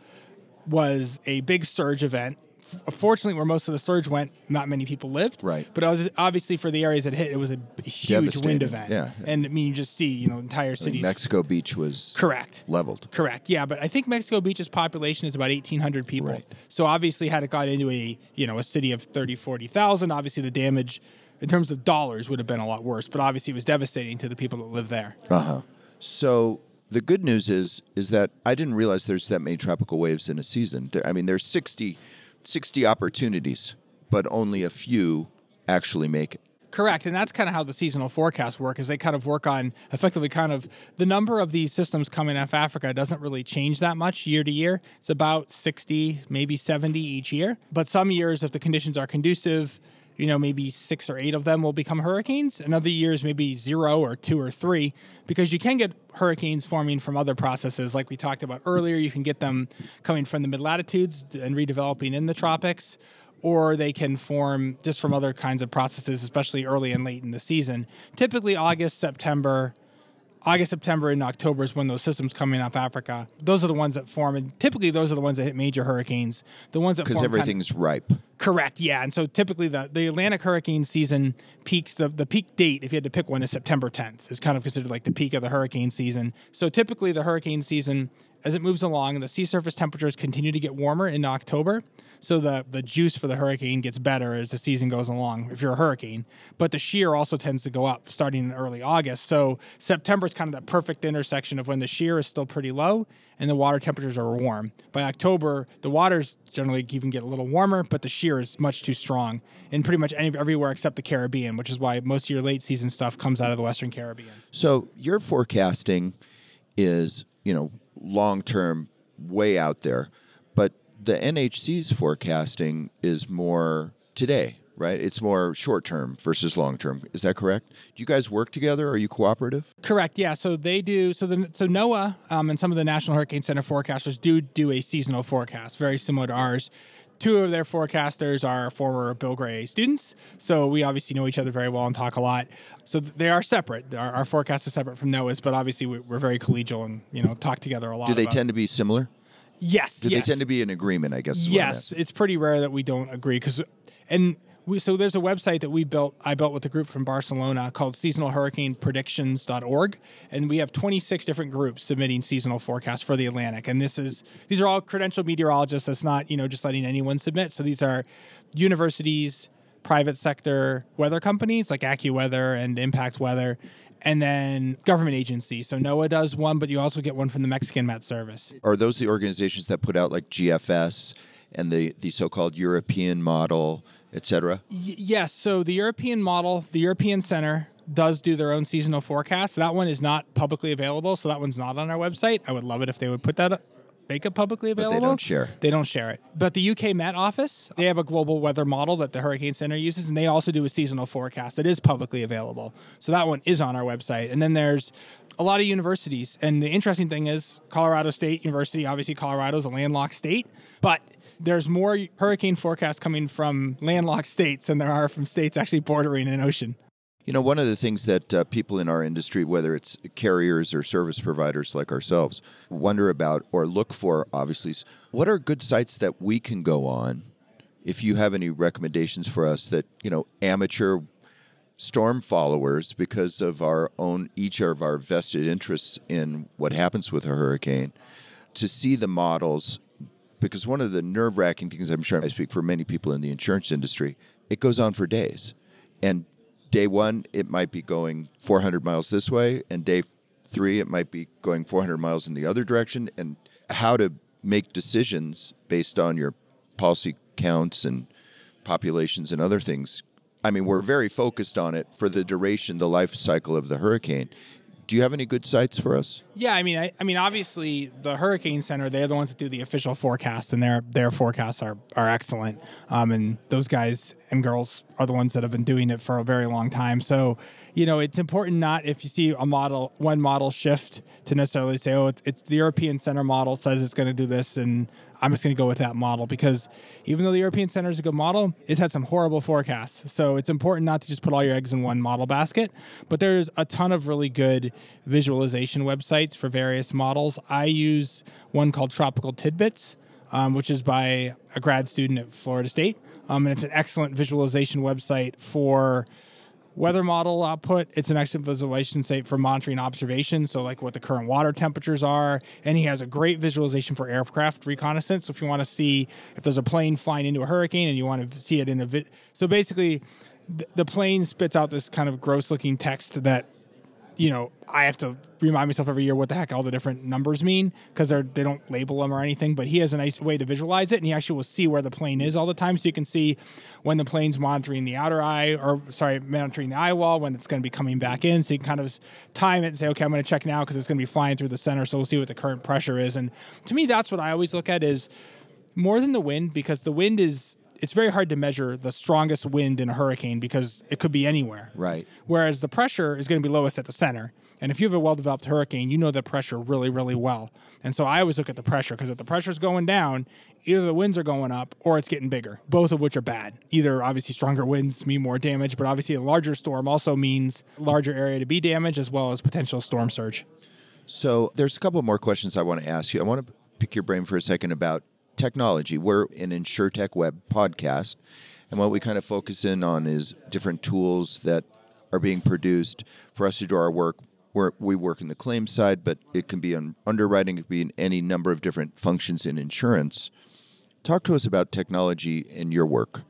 was a big surge event fortunately, where most of the surge went, not many people lived. Right. But was, obviously, for the areas that hit, it was a huge wind event. Yeah. And I mean, you just see, you know, entire cities. Mexico Beach was Correct. leveled. Correct. Yeah, but I think Mexico Beach's population is about 1800 people. Right. So obviously had it got into a, you know, a city of 30, 40,000, obviously the damage in terms of dollars would have been a lot worse, but obviously it was devastating to the people that live there. Uh huh. So the good news is is that I didn't realize there's that many tropical waves in a season. I mean, there's 60, 60 opportunities, but only a few actually make it. Correct, and that's kind of how the seasonal forecasts work. Is they kind of work on effectively kind of the number of these systems coming off Africa doesn't really change that much year to year. It's about sixty, maybe seventy each year. But some years, if the conditions are conducive, you know, maybe six or eight of them will become hurricanes. And other years, maybe zero or two or three, because you can get hurricanes forming from other processes, like we talked about earlier. You can get them coming from the mid latitudes and redeveloping in the tropics or they can form just from other kinds of processes, especially early and late in the season. Typically, August, September, August, September, and October is when those systems coming off Africa. Those are the ones that form, and typically those are the ones that hit major hurricanes. The ones that Because form kind of- everything's ripe. Correct. Yeah, and so typically the, the Atlantic hurricane season peaks the the peak date if you had to pick one is September 10th is kind of considered like the peak of the hurricane season. So typically the hurricane season as it moves along the sea surface temperatures continue to get warmer in October. So the the juice for the hurricane gets better as the season goes along if you're a hurricane. But the shear also tends to go up starting in early August. So September is kind of that perfect intersection of when the shear is still pretty low and the water temperatures are warm. By October, the waters generally even get a little warmer, but the shear is much too strong in pretty much any, everywhere except the Caribbean, which is why most of your late season stuff comes out of the Western Caribbean. So your forecasting is, you know, long term, way out there, but the NHC's forecasting is more today, right? It's more short term versus long term. Is that correct? Do you guys work together? Are you cooperative? Correct. Yeah. So they do. So the so NOAA um, and some of the National Hurricane Center forecasters do do a seasonal forecast, very similar to ours. Two of their forecasters are former Bill Gray students, so we obviously know each other very well and talk a lot. So they are separate. Our, our forecast is separate from NOAA's, but obviously we, we're very collegial and you know talk together a lot. Do they tend to be similar? Yes. Do yes. they tend to be in agreement? I guess. is what I'm Yes, it's pretty rare that we don't agree because, and we so there's a website that we built. I built with a group from Barcelona called seasonalhurricanepredictions.org, and we have 26 different groups submitting seasonal forecasts for the Atlantic. And this is these are all credentialed meteorologists. That's not you know just letting anyone submit. So these are universities, private sector weather companies like AccuWeather and Impact Weather. And then government agencies. So NOAA does one, but you also get one from the Mexican Met Service. Are those the organizations that put out like GFS and the the so-called European model, et cetera? Y- yes. So the European model, the European Center does do their own seasonal forecast. That one is not publicly available, so that one's not on our website. I would love it if they would put that up, make it publicly they available. don't share. They don't share it. But the UK Met Office, they have a global weather model that the Hurricane Center uses, and they also do a seasonal forecast that is publicly available. So that one is on our website. And then there's a lot of universities. And the interesting thing is, Colorado State University, obviously, Colorado is a landlocked state, but there's more hurricane forecasts coming from landlocked states than there are from states actually bordering an ocean. You know, one of the things that uh, people in our industry, whether it's carriers or service providers like ourselves, wonder about or look for, obviously, is what are good sites that we can go on? If you have any recommendations for us that, you know, amateur storm followers, because of our own, each of our vested interests in what happens with a hurricane, to see the models. Because one of the nerve wracking things, I'm sure I speak for many people in the insurance industry, it goes on for days. And day one, it might be going 400 miles this way, and day three, it might be going 400 miles in the other direction. And how to make decisions based on your policy counts and populations and other things. I mean, we're very focused on it for the duration, the life cycle of the hurricane. Do you have any good sites for us? Yeah, I mean, I, I mean, obviously, the Hurricane Center, they're the ones that do the official forecast, and their their forecasts are are excellent. Um, and those guys and girls are the ones that have been doing it for a very long time. So, you know, it's important not if you see a model, one model shift, to necessarily say, oh, it's, it's the European Center model says it's going to do this, and I'm just going to go with that model because even though the European Center is a good model, it's had some horrible forecasts. So it's important not to just put all your eggs in one model basket. But there's a ton of really good visualization websites for various models. I use one called Tropical Tidbits. um, which is by a grad student at Florida State. Um, and it's an excellent visualization website for weather model output. It's an excellent visualization site for monitoring observation, so like what the current water temperatures are. And he has a great visualization for aircraft reconnaissance. So if you want to see if there's a plane flying into a hurricane and you want to see it in a vid, so basically, the plane spits out this kind of gross looking text that you know, I have to remind myself every year what the heck all the different numbers mean because they're they don't label them or anything. But he has a nice way to visualize it, and he actually will see where the plane is all the time, so you can see when the plane's monitoring the outer eye, or sorry, monitoring the eye wall when it's going to be coming back in. So you can kind of time it and say, okay, I'm going to check now because it's going to be flying through the center, so we'll see what the current pressure is. And to me, that's what I always look at is more than the wind because the wind is it's very hard to measure the strongest wind in a hurricane because it could be anywhere. Right. Whereas the pressure is going to be lowest at the center. And if you have a well developed hurricane, you know the pressure really, really well. And so I always look at the pressure because if the pressure's going down, either the winds are going up or it's getting bigger, both of which are bad. Either obviously stronger winds mean more damage, but obviously a larger storm also means larger area to be damaged as well as potential storm surge. So there's a couple more questions I want to ask you. I want to pick your brain for a second about technology. We're an InsureTech Web podcast, and what we kind of focus in on is different tools that are being produced for us to do our work. We work in the claims side, but it can be on underwriting, it can be in any number of different functions in insurance. Talk to us about technology in your work.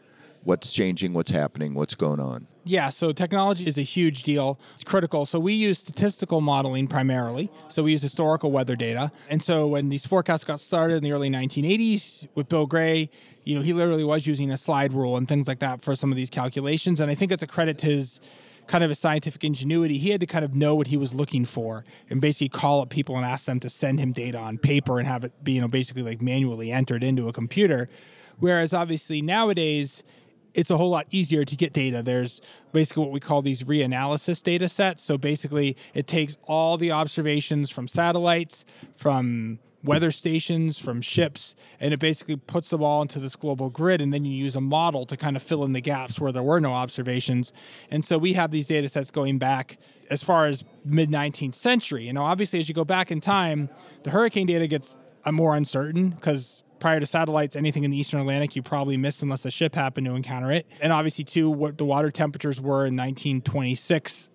What's changing? What's happening? What's going on? Yeah, so technology is a huge deal. It's critical. So we use statistical modeling primarily. So we use historical weather data. And so when these forecasts got started in the early 1980s with Bill Gray, you know, he literally was using a slide rule and things like that for some of these calculations. And I think it's a credit to his kind of his scientific ingenuity. He had to kind of know what he was looking for and basically call up people and ask them to send him data on paper and have it be, you know, basically like manually entered into a computer. Whereas obviously nowadays, it's a whole lot easier to get data. There's basically what we call these reanalysis data sets. So basically, it takes all the observations from satellites, from weather stations, from ships, and it basically puts them all into this global grid. And then you use a model to kind of fill in the gaps where there were no observations. And so we have these data sets going back as far as mid 19th century. You know, obviously, as you go back in time, the hurricane data gets uh, more uncertain because prior to satellites, anything in the Eastern Atlantic you probably missed unless a ship happened to encounter it. And obviously, too, what the water temperatures were in 1926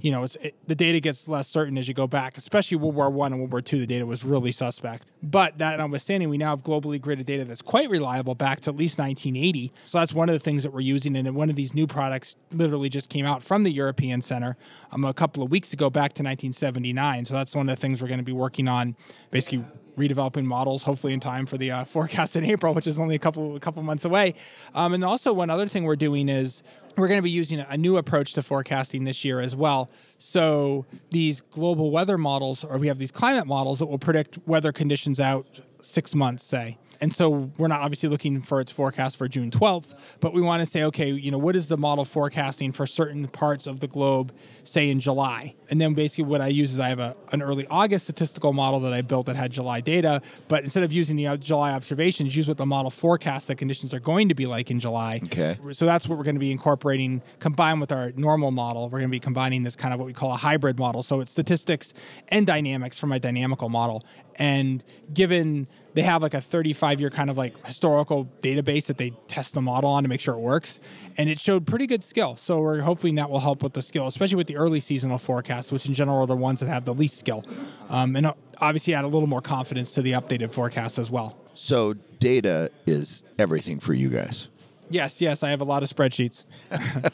you know, it, the data gets less certain as you go back, especially World War One and World War Two. The data was really suspect. But that notwithstanding, we now have globally gridded data that's quite reliable back to at least 1980. So that's one of the things that we're using. And one of these new products literally just came out from the European Center um, a couple of weeks ago, back to 1979. So that's one of the things we're going to be working on, basically redeveloping models, hopefully in time for the uh, forecast in April, which is only a couple a couple months away. Um, and also, one other thing we're doing is we're going to be using a new approach to forecasting this year as well. So these global weather models, or we have these climate models that will predict weather conditions out six months, say. And so we're not obviously looking for its forecast for June 12th, but we want to say, okay, you know, what is the model forecasting for certain parts of the globe, say in July? And then basically what I use is I have a, an early August statistical model that I built that had July data, but instead of using the July observations, use what the model forecasts the conditions are going to be like in July. Okay. So that's what we're going to be incorporating combined with our normal model. We're going to be combining this kind of what we call a hybrid model. So it's statistics and dynamics from my dynamical model. And given they have like a 35 year kind of like historical database that they test the model on to make sure it works. And it showed pretty good skill. So we're hoping that will help with the skill, especially with the early seasonal forecasts, which in general are the ones that have the least skill. Um, and obviously add a little more confidence to the updated forecast as well. So data is everything for you guys. Yes, yes. I have a lot of spreadsheets.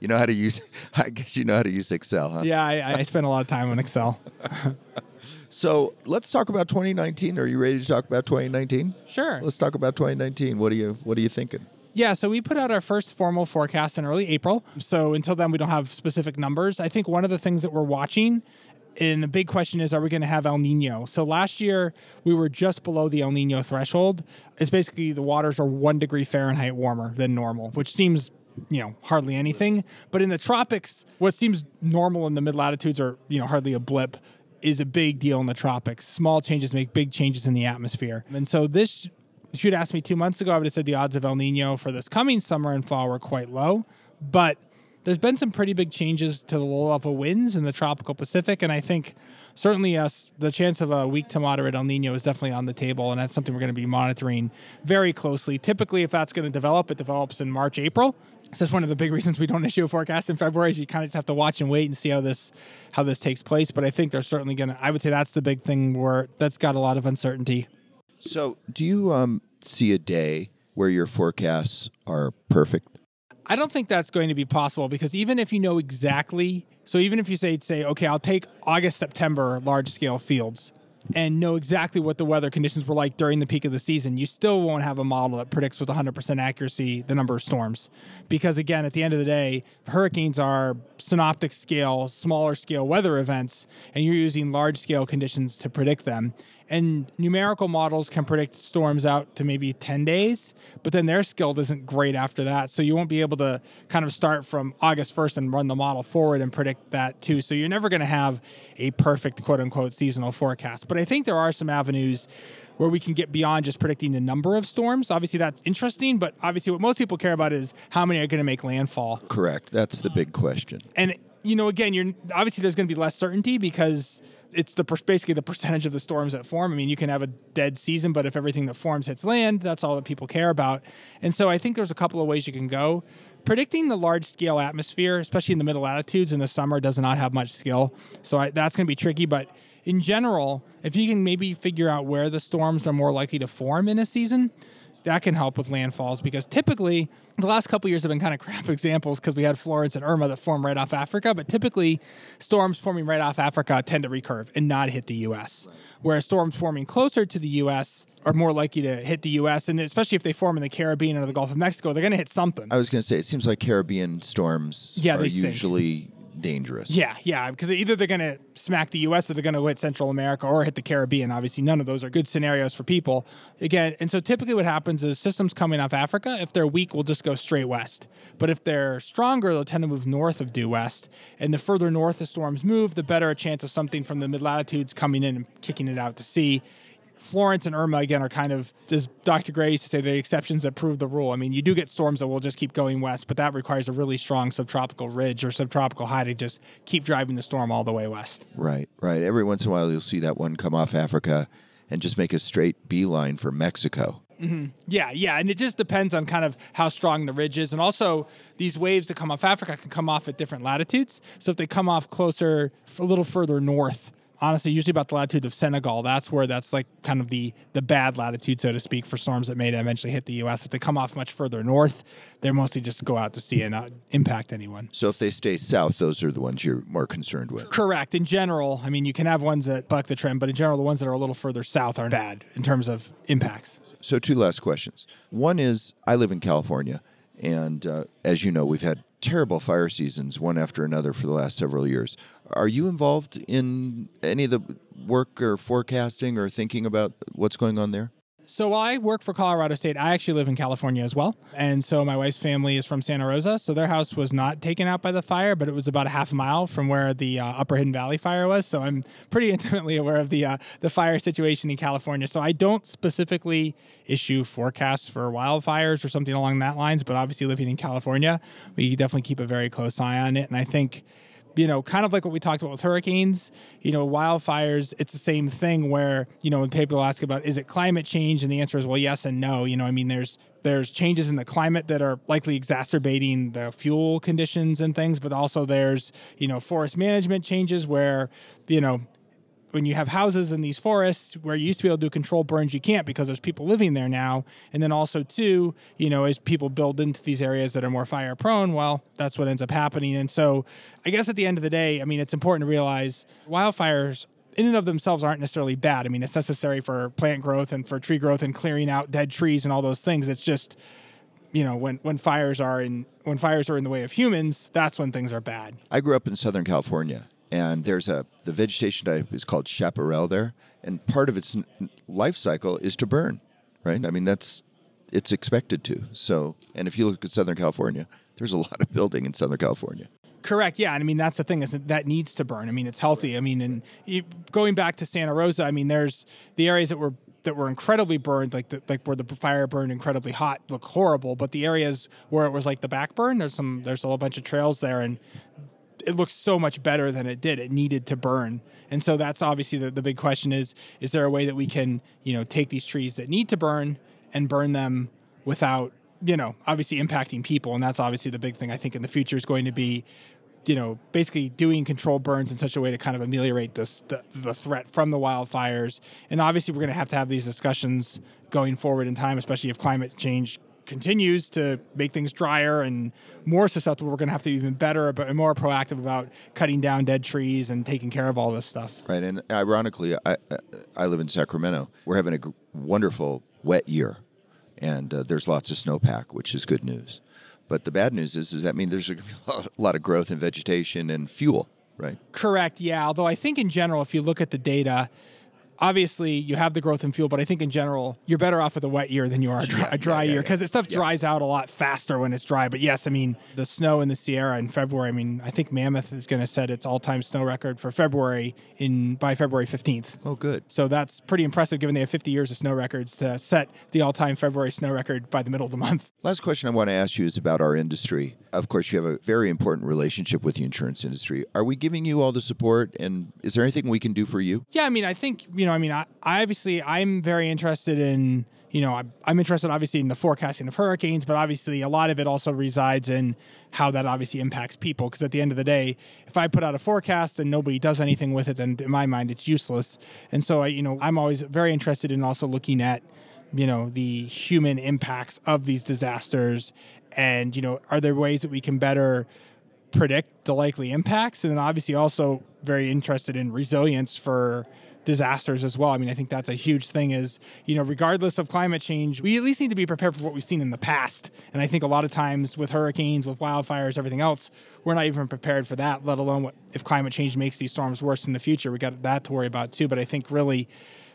you know how to use, I guess you know how to use Excel, huh? Yeah, I, I spend a lot of time on Excel. So let's talk about 2019. Are you ready to talk about 2019? Sure. Let's talk about 2019. What are you What are you thinking? Yeah, so we put out our first formal forecast in early April. So until then, we don't have specific numbers. I think one of the things that we're watching and the big question is are we going to have El Nino? So last year we were just below the El Nino threshold. It's basically the waters are one degree Fahrenheit warmer than normal, which seems you know hardly anything. But in the tropics, what seems normal in the mid latitudes are you know hardly a blip is a big deal in the tropics. Small changes make big changes in the atmosphere. And so this if you'd asked me two months ago, I would have said the odds of El Nino for this coming summer and fall were quite low. But there's been some pretty big changes to the low level winds in the tropical Pacific, and I think certainly uh, us the chance of a weak to moderate El Nino is definitely on the table, and that's something we're going to be monitoring very closely. Typically, if that's going to develop, it develops in March, April. So that's one of the big reasons we don't issue a forecast in February. Is you kind of just have to watch and wait and see how this how this takes place. But I think they're certainly going to. I would say that's the big thing where that's got a lot of uncertainty. So, do you um, see a day where your forecasts are perfect? I don't think that's going to be possible because even if you know exactly, so even if you say say okay, I'll take August September large scale fields and know exactly what the weather conditions were like during the peak of the season, you still won't have a model that predicts with 100% accuracy the number of storms. Because again, at the end of the day, hurricanes are synoptic scale, smaller scale weather events, and you're using large scale conditions to predict them. And numerical models can predict storms out to maybe 10 days, but then their skill isn't great after that. So you won't be able to kind of start from August 1st and run the model forward and predict that too. So you're never going to have a perfect quote unquote seasonal forecast. But I think there are some avenues where we can get beyond just predicting the number of storms. Obviously, that's interesting, but obviously, what most people care about is how many are going to make landfall. Correct. That's the big question. And you know, again, you're obviously there's going to be less certainty because it's the basically the percentage of the storms that form. I mean, you can have a dead season, but if everything that forms hits land, that's all that people care about. And so I think there's a couple of ways you can go. Predicting the large scale atmosphere, especially in the middle latitudes in the summer, does not have much skill. So I, that's going to be tricky. But in general, if you can maybe figure out where the storms are more likely to form in a season, that can help with landfalls because typically the last couple years have been kind of crap examples because we had Florence and Irma that form right off Africa, but typically storms forming right off Africa tend to recurve and not hit the U.S. Right. Whereas storms forming closer to the U.S. are more likely to hit the U.S. and especially if they form in the Caribbean or the Gulf of Mexico, they're going to hit something. I was going to say it seems like Caribbean storms yeah, are usually dangerous. Yeah, yeah, because either they're going to smack the U.S. or they're going to hit Central America or hit the Caribbean. Obviously, none of those are good scenarios for people. Again, and so typically what happens is systems coming off Africa, if they're weak, will just go straight west. But if they're stronger, they'll tend to move north of due west. And the further north the storms move, the better a chance of something from the mid latitudes coming in and kicking it out to sea. Florence and Irma again are kind of, as Dr. Gray used to say, the exceptions that prove the rule. I mean, you do get storms that will just keep going west, but that requires a really strong subtropical ridge or subtropical high to just keep driving the storm all the way west. Right, right. Every once in a while, you'll see that one come off Africa and just make a straight beeline for Mexico. Mm-hmm. Yeah, yeah, and it just depends on kind of how strong the ridge is, and also these waves that come off Africa can come off at different latitudes. So if they come off closer, a little further north, honestly usually about the latitude of Senegal. That's where that's like kind of the the bad latitude, so to speak, for storms that may eventually hit the U.S. If they come off much further north, they're mostly just go out to sea and not impact anyone. So if they stay south, those are the ones you're more concerned with. Correct. In general, I mean, you can have ones that buck the trend, but in general, the ones that are a little further south are bad in terms of impacts. So two last questions. One is, I live in California. And uh, as you know, we've had terrible fire seasons, one after another, for the last several years. Are you involved in any of the work or forecasting or thinking about what's going on there? So I work for Colorado State. I actually live in California as well. And so my wife's family is from Santa Rosa. So their house was not taken out by the fire, but it was about a half mile from where the uh, Upper Hidden Valley fire was. So I'm pretty intimately aware of the uh, the fire situation in California. So I don't specifically issue forecasts for wildfires or something along that lines, but obviously living in California, we definitely keep a very close eye on it. And I think you know, kind of like what we talked about with hurricanes, you know, wildfires, it's the same thing where, you know, when people ask about is it climate change and the answer is well yes and no. You know, I mean there's there's changes in the climate that are likely exacerbating the fuel conditions and things, but also there's, you know, forest management changes where, you know, when you have houses in these forests where you used to be able to do controlled burns, you can't because there's people living there now. And then also too, you know, as people build into these areas that are more fire prone, well, that's what ends up happening. And so I guess at the end of the day, I mean, it's important to realize wildfires in and of themselves aren't necessarily bad. I mean, it's necessary for plant growth and for tree growth and clearing out dead trees and all those things. It's just you know when when fires are in when fires are in the way of humans that's when things are bad i grew up in southern california and there's a the vegetation type is called chaparral there, and part of its life cycle is to burn, right? I mean that's it's expected to. So, and if you look at Southern California, there's a lot of building in Southern California. Correct. Yeah, and I mean that's the thing is that, that needs to burn. I mean it's healthy. I mean, and going back to Santa Rosa, I mean there's the areas that were that were incredibly burned, like the, like where the fire burned incredibly hot, look horrible. But the areas where it was like the back burn, there's some there's a whole bunch of trails there, and it looks so much better than it did. It needed to burn. And so that's obviously the, the big question is is there a way that we can, you know, take these trees that need to burn and burn them without, you know, obviously impacting people. And that's obviously the big thing I think in the future is going to be you know, basically doing controlled burns in such a way to kind of ameliorate this the, the threat from the wildfires. And obviously, we're going to have to have these discussions going forward in time, especially if climate change continues to make things drier and more susceptible, we're going to have to be even better and more proactive about cutting down dead trees and taking care of all this stuff. Right, and ironically, I I live in Sacramento. We're having a wonderful wet year, and uh, there's lots of snowpack, which is good news. But the bad news is, is that mean there's a lot of growth in vegetation and fuel, right? Correct. Yeah. Although I think in general, if you look at the data, obviously you have the growth in fuel, but I think in general you're better off with a wet year than you are a dry, a dry yeah, yeah, year because yeah. stuff dries out a lot faster when it's dry. But yes, I mean the snow in the Sierra in February. I mean I think Mammoth is going to set its all-time snow record for February in by February 15th. Oh, good. So that's pretty impressive given they have 50 years of snow records to set the all-time February snow record by the middle of the month. Last question I want to ask you is about our industry. Of course, you have a very important relationship with the insurance industry. Are we giving you all the support, and is there anything we can do for you? Yeah, I mean, I think you know, I mean, I, I obviously I'm very interested in you know I'm, I'm interested obviously in the forecasting of hurricanes, but obviously a lot of it also resides in how that obviously impacts people. Because at the end of the day, if I put out a forecast and nobody does anything with it, then in my mind it's useless. And so I, you know, I'm always very interested in also looking at you know the human impacts of these disasters and you know are there ways that we can better predict the likely impacts and then obviously also very interested in resilience for disasters as well. I mean, I think that's a huge thing is, you know, regardless of climate change, we at least need to be prepared for what we've seen in the past. And I think a lot of times with hurricanes, with wildfires, everything else, we're not even prepared for that, let alone what if climate change makes these storms worse in the future. We got that to worry about too. But I think really,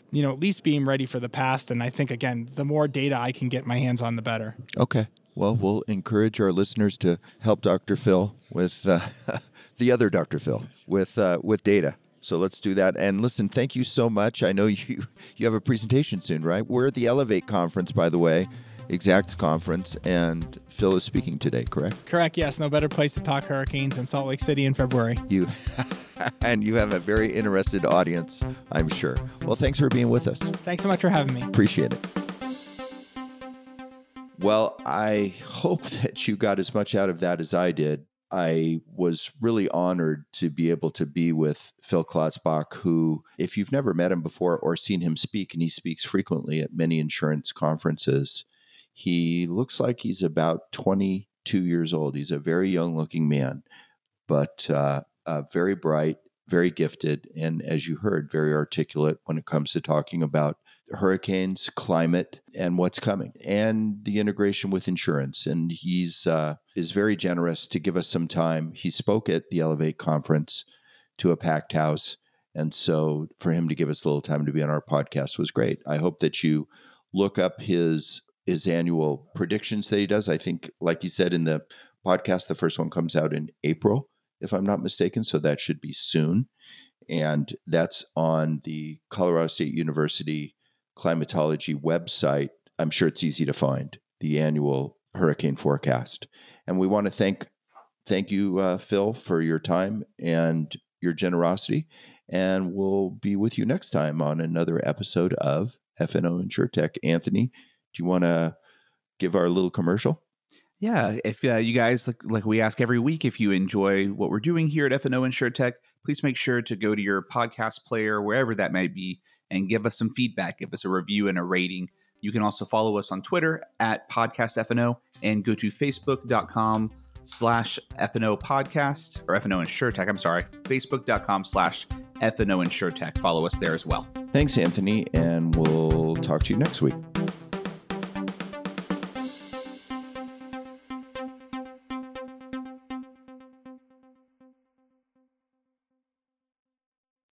you know, at least being ready for the past. And I think again, the more data I can get my hands on, the better. Okay. Well, we'll encourage our listeners to help Dr. Phil with uh, the other Dr. Phil with uh, with data. So let's do that. And listen, thank you so much. I know you you have a presentation soon, right? We're at the Elevate conference, by the way, Exact conference, and Phil is speaking today. Correct? Correct. Yes. No better place to talk hurricanes in Salt Lake City in February. You and you have a very interested audience, I'm sure. Well, thanks for being with us. Thanks so much for having me. Appreciate it. Well, I hope that you got as much out of that as I did. I was really honored to be able to be with Phil Klotzbach, who, if you've never met him before or seen him speak, and he speaks frequently at many insurance conferences, he looks like he's about 22 years old. He's a very young looking man, but uh, uh, very bright, very gifted, and as you heard, very articulate when it comes to talking about hurricanes, climate, and what's coming, and the integration with insurance. And he's uh, is very generous to give us some time. He spoke at the Elevate conference to a packed house, and so for him to give us a little time to be on our podcast was great. I hope that you look up his his annual predictions that he does. I think, like you said in the podcast, the first one comes out in April, if I'm not mistaken. So that should be soon. And that's on the Colorado State University climatology website, I'm sure it's easy to find the annual hurricane forecast. And we want to thank thank you, uh, Phil, for your time and your generosity. And we'll be with you next time on another episode of FNO InsureTech. Anthony, do you want to give our little commercial? Yeah, if uh, you guys like, like we ask every week, if you enjoy what we're doing here at FNO InsureTech, please make sure to go to your podcast player, wherever that may be, and give us some feedback. Give us a review and a rating. You can also follow us on Twitter at podcastfno and go to facebook.com slash FNO podcast or FNO InsureTech. I'm sorry, facebook.com slash FNO InsureTech. Follow us there as well. Thanks, Anthony, and we'll talk to you next week.